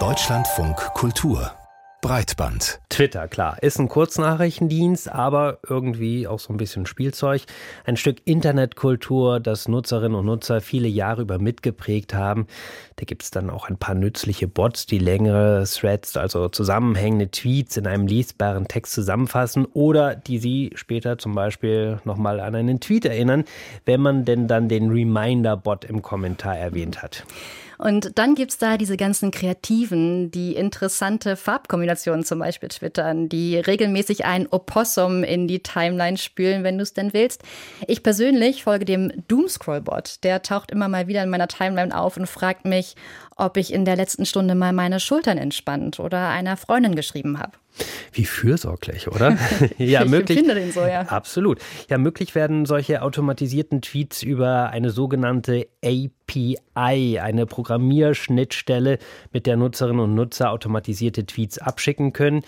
Deutschlandfunk Kultur Breitband. Twitter, klar, ist ein Kurznachrichtendienst, aber irgendwie auch so ein bisschen Spielzeug. Ein Stück Internetkultur, das Nutzerinnen und Nutzer viele Jahre über mitgeprägt haben. Da gibt es dann auch ein paar nützliche Bots, die längere Threads, also zusammenhängende Tweets in einem lesbaren Text zusammenfassen oder die sie später zum Beispiel nochmal an einen Tweet erinnern, wenn man denn dann den Reminder-Bot im Kommentar erwähnt hat. Und dann gibt es da diese ganzen Kreativen, die interessante Farbkombinationen zum Beispiel twittern, die regelmäßig ein Opossum in die Timeline spülen, wenn du es denn willst. Ich persönlich folge dem Doomscroll-Bot. Der taucht immer mal wieder in meiner Timeline auf und fragt mich, ob ich in der letzten Stunde mal meine Schultern entspannt oder einer Freundin geschrieben habe. Wie fürsorglich, oder? ja, ich möglich. finde den so, ja. Absolut. Ja, möglich werden solche automatisierten Tweets über eine sogenannte API, eine Programmierschnittstelle, mit der Nutzerinnen und Nutzer automatisierte Tweets abschicken können.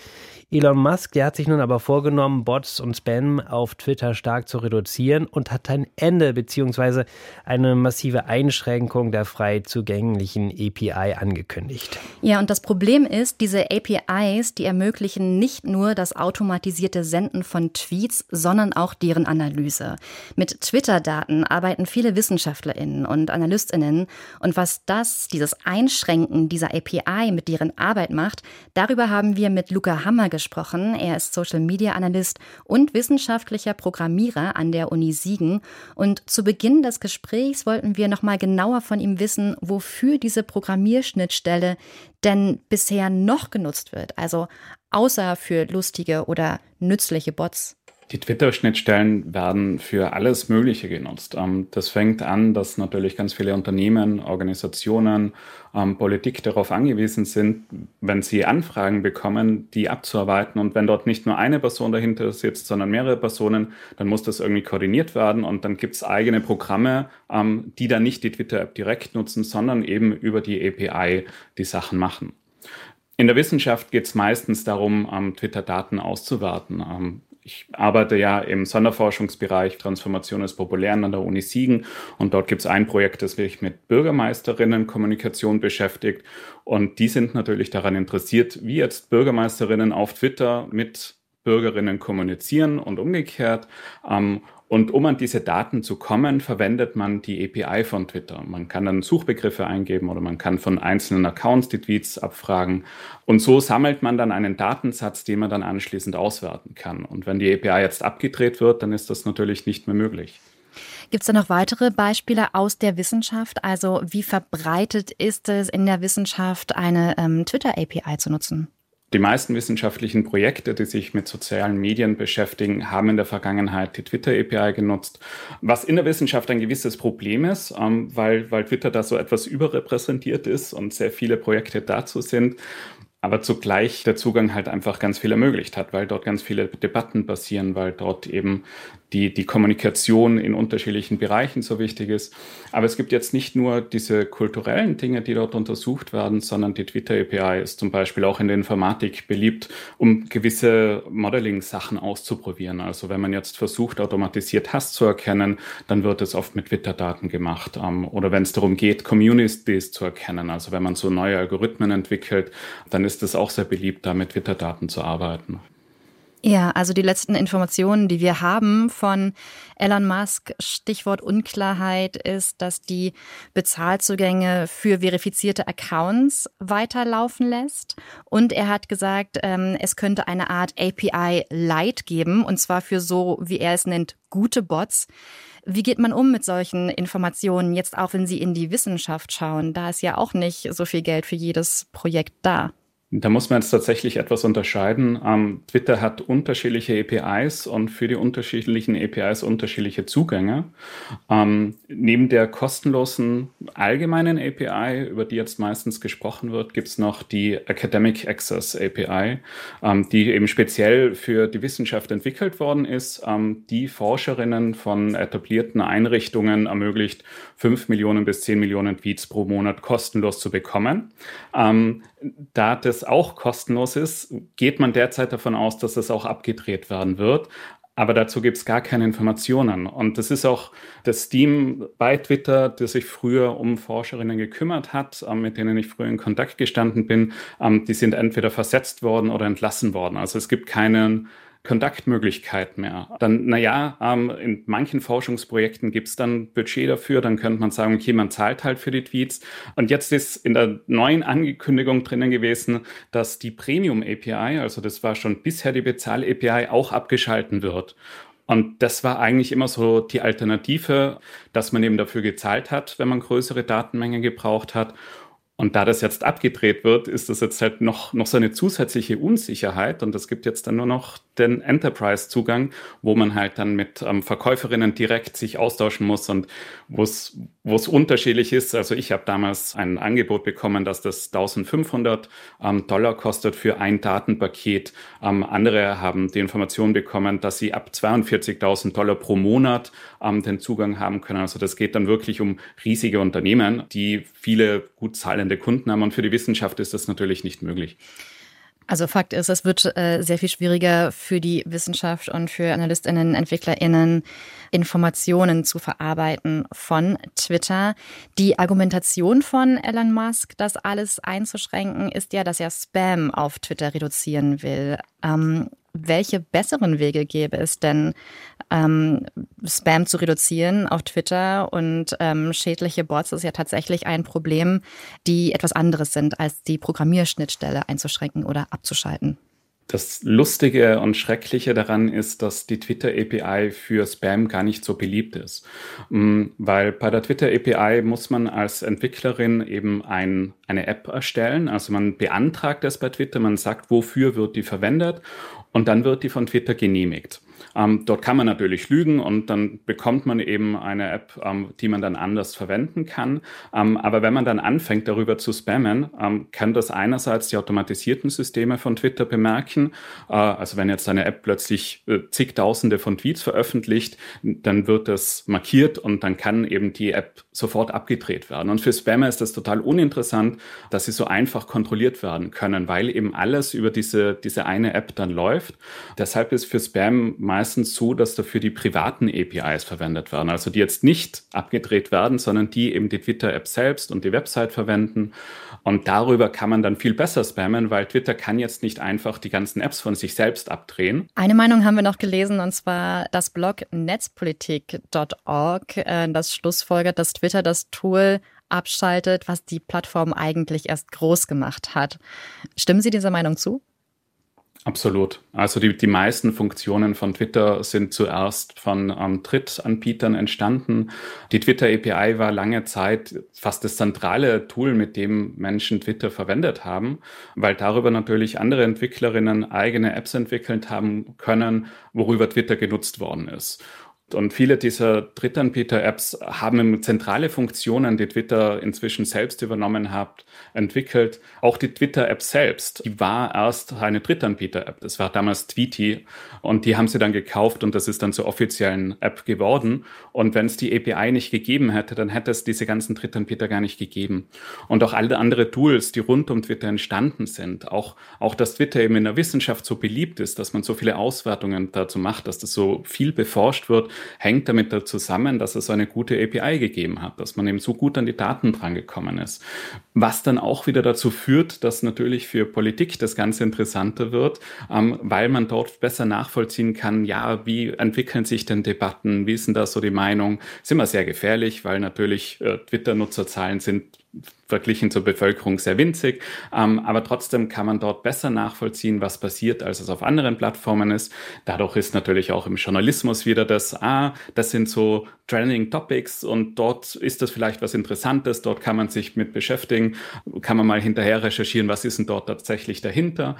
Elon Musk, der hat sich nun aber vorgenommen, Bots und Spam auf Twitter stark zu reduzieren und hat ein Ende bzw. eine massive Einschränkung der frei zugänglichen API angekündigt. Ja, und das Problem ist, diese APIs, die ermöglichen nicht nur das automatisierte Senden von Tweets, sondern auch deren Analyse. Mit Twitter-Daten arbeiten viele WissenschaftlerInnen und AnalystInnen und was das, dieses Einschränken dieser API mit deren Arbeit macht, darüber haben wir mit Luca Hammer gesprochen. Er ist Social Media Analyst und wissenschaftlicher Programmierer an der Uni Siegen. Und zu Beginn des Gesprächs wollten wir noch mal genauer von ihm wissen, wofür diese Programmierschnittstelle denn bisher noch genutzt wird. Also außer für lustige oder nützliche Bots. Die Twitter-Schnittstellen werden für alles Mögliche genutzt. Ähm, das fängt an, dass natürlich ganz viele Unternehmen, Organisationen, ähm, Politik darauf angewiesen sind, wenn sie Anfragen bekommen, die abzuarbeiten. Und wenn dort nicht nur eine Person dahinter sitzt, sondern mehrere Personen, dann muss das irgendwie koordiniert werden. Und dann gibt es eigene Programme, ähm, die dann nicht die Twitter-App direkt nutzen, sondern eben über die API die Sachen machen. In der Wissenschaft geht es meistens darum, Twitter-Daten auszuwerten. Ich arbeite ja im Sonderforschungsbereich Transformation des Populären an der Uni Siegen und dort gibt es ein Projekt, das sich mit Bürgermeisterinnen-Kommunikation beschäftigt und die sind natürlich daran interessiert, wie jetzt Bürgermeisterinnen auf Twitter mit Bürgerinnen kommunizieren und umgekehrt. Ähm, und um an diese Daten zu kommen, verwendet man die API von Twitter. Man kann dann Suchbegriffe eingeben oder man kann von einzelnen Accounts die Tweets abfragen. Und so sammelt man dann einen Datensatz, den man dann anschließend auswerten kann. Und wenn die API jetzt abgedreht wird, dann ist das natürlich nicht mehr möglich. Gibt es da noch weitere Beispiele aus der Wissenschaft? Also wie verbreitet ist es in der Wissenschaft, eine ähm, Twitter-API zu nutzen? Die meisten wissenschaftlichen Projekte, die sich mit sozialen Medien beschäftigen, haben in der Vergangenheit die Twitter-API genutzt, was in der Wissenschaft ein gewisses Problem ist, ähm, weil, weil Twitter da so etwas überrepräsentiert ist und sehr viele Projekte dazu sind aber zugleich der Zugang halt einfach ganz viel ermöglicht hat, weil dort ganz viele Debatten passieren, weil dort eben die, die Kommunikation in unterschiedlichen Bereichen so wichtig ist. Aber es gibt jetzt nicht nur diese kulturellen Dinge, die dort untersucht werden, sondern die Twitter-API ist zum Beispiel auch in der Informatik beliebt, um gewisse Modeling-Sachen auszuprobieren. Also wenn man jetzt versucht, automatisiert Hass zu erkennen, dann wird es oft mit Twitter-Daten gemacht. Ähm, oder wenn es darum geht, Communities zu erkennen, also wenn man so neue Algorithmen entwickelt, dann ist es auch sehr beliebt, da mit Twitter-Daten zu arbeiten. Ja, also die letzten Informationen, die wir haben von Elon Musk, Stichwort Unklarheit, ist, dass die Bezahlzugänge für verifizierte Accounts weiterlaufen lässt. Und er hat gesagt, ähm, es könnte eine Art API Light geben, und zwar für so, wie er es nennt, gute Bots. Wie geht man um mit solchen Informationen, jetzt auch wenn Sie in die Wissenschaft schauen? Da ist ja auch nicht so viel Geld für jedes Projekt da. Da muss man jetzt tatsächlich etwas unterscheiden. Ähm, Twitter hat unterschiedliche APIs und für die unterschiedlichen APIs unterschiedliche Zugänge. Ähm, neben der kostenlosen allgemeinen API, über die jetzt meistens gesprochen wird, gibt es noch die Academic Access API, ähm, die eben speziell für die Wissenschaft entwickelt worden ist, ähm, die Forscherinnen von etablierten Einrichtungen ermöglicht, 5 Millionen bis 10 Millionen Tweets pro Monat kostenlos zu bekommen. Da das auch kostenlos ist, geht man derzeit davon aus, dass das auch abgedreht werden wird. aber dazu gibt es gar keine Informationen. Und das ist auch das Team bei Twitter, das sich früher um Forscherinnen gekümmert hat, ähm, mit denen ich früher in Kontakt gestanden bin. Ähm, die sind entweder versetzt worden oder entlassen worden. Also es gibt keinen Kontaktmöglichkeit mehr. Dann, naja, ähm, in manchen Forschungsprojekten gibt es dann Budget dafür, dann könnte man sagen, okay, man zahlt halt für die Tweets. Und jetzt ist in der neuen Ankündigung drinnen gewesen, dass die Premium API, also das war schon bisher die Bezahl-API, auch abgeschalten wird. Und das war eigentlich immer so die Alternative, dass man eben dafür gezahlt hat, wenn man größere Datenmengen gebraucht hat. Und da das jetzt abgedreht wird, ist das jetzt halt noch, noch so eine zusätzliche Unsicherheit. Und es gibt jetzt dann nur noch den Enterprise-Zugang, wo man halt dann mit ähm, Verkäuferinnen direkt sich austauschen muss und wo es unterschiedlich ist. Also ich habe damals ein Angebot bekommen, dass das 1500 ähm, Dollar kostet für ein Datenpaket. Ähm, andere haben die Information bekommen, dass sie ab 42.000 Dollar pro Monat ähm, den Zugang haben können. Also das geht dann wirklich um riesige Unternehmen, die viele gut zahlende zahlende Kunden haben. Und für die Wissenschaft ist das natürlich nicht möglich. Also Fakt ist, es wird äh, sehr viel schwieriger für die Wissenschaft und für Analystinnen, Entwicklerinnen, Informationen zu verarbeiten von Twitter. Die Argumentation von Elon Musk, das alles einzuschränken, ist ja, dass er Spam auf Twitter reduzieren will. Ähm, welche besseren Wege gäbe es denn, ähm, Spam zu reduzieren auf Twitter und ähm, schädliche Bots ist ja tatsächlich ein Problem, die etwas anderes sind, als die Programmierschnittstelle einzuschränken oder abzuschalten. Das Lustige und Schreckliche daran ist, dass die Twitter API für Spam gar nicht so beliebt ist. Mm, weil bei der Twitter API muss man als Entwicklerin eben ein, eine App erstellen. Also man beantragt es bei Twitter, man sagt, wofür wird die verwendet und dann wird die von Twitter genehmigt. Ähm, dort kann man natürlich lügen und dann bekommt man eben eine App, ähm, die man dann anders verwenden kann. Ähm, aber wenn man dann anfängt, darüber zu spammen, ähm, kann das einerseits die automatisierten Systeme von Twitter bemerken. Äh, also wenn jetzt eine App plötzlich äh, zigtausende von Tweets veröffentlicht, dann wird das markiert und dann kann eben die App sofort abgedreht werden. Und für Spammer ist das total uninteressant, dass sie so einfach kontrolliert werden können, weil eben alles über diese, diese eine App dann läuft. Deshalb ist für Spam meistens so, dass dafür die privaten APIs verwendet werden. Also die jetzt nicht abgedreht werden, sondern die eben die Twitter-App selbst und die Website verwenden. Und darüber kann man dann viel besser spammen, weil Twitter kann jetzt nicht einfach die ganzen Apps von sich selbst abdrehen. Eine Meinung haben wir noch gelesen, und zwar das Blog netzpolitik.org, äh, das schlussfolgert, dass Twitter das Tool abschaltet, was die Plattform eigentlich erst groß gemacht hat. Stimmen Sie dieser Meinung zu? Absolut. Also die, die meisten Funktionen von Twitter sind zuerst von ähm, Drittanbietern entstanden. Die Twitter API war lange Zeit fast das zentrale Tool, mit dem Menschen Twitter verwendet haben, weil darüber natürlich andere Entwicklerinnen eigene Apps entwickelt haben können, worüber Twitter genutzt worden ist. Und viele dieser Drittanbieter-Apps haben zentrale Funktionen, die Twitter inzwischen selbst übernommen hat, entwickelt. Auch die Twitter-App selbst, die war erst eine Drittanbieter-App. Das war damals Tweety. Und die haben sie dann gekauft und das ist dann zur offiziellen App geworden. Und wenn es die API nicht gegeben hätte, dann hätte es diese ganzen Drittanbieter gar nicht gegeben. Und auch alle andere Tools, die rund um Twitter entstanden sind, auch, auch dass Twitter eben in der Wissenschaft so beliebt ist, dass man so viele Auswertungen dazu macht, dass das so viel beforscht wird, hängt damit zusammen, dass es so eine gute API gegeben hat, dass man eben so gut an die Daten drangekommen ist. Was dann auch wieder dazu führt, dass natürlich für Politik das Ganze interessanter wird, ähm, weil man dort besser nachvollziehen kann, ja, wie entwickeln sich denn Debatten, wie ist denn da so die Meinung? Ist immer sehr gefährlich, weil natürlich äh, Twitter-Nutzerzahlen sind verglichen zur Bevölkerung sehr winzig. Ähm, aber trotzdem kann man dort besser nachvollziehen, was passiert, als es auf anderen Plattformen ist. Dadurch ist natürlich auch im Journalismus wieder das, ah, das sind so Trending Topics und dort ist das vielleicht was Interessantes, dort kann man sich mit beschäftigen, kann man mal hinterher recherchieren, was ist denn dort tatsächlich dahinter.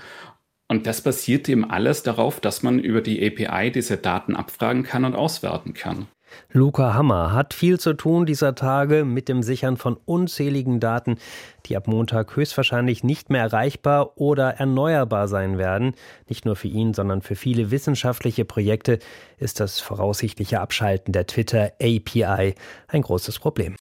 Und das basiert eben alles darauf, dass man über die API diese Daten abfragen kann und auswerten kann. Luca Hammer hat viel zu tun dieser Tage mit dem Sichern von unzähligen Daten, die ab Montag höchstwahrscheinlich nicht mehr erreichbar oder erneuerbar sein werden. Nicht nur für ihn, sondern für viele wissenschaftliche Projekte ist das voraussichtliche Abschalten der Twitter API ein großes Problem.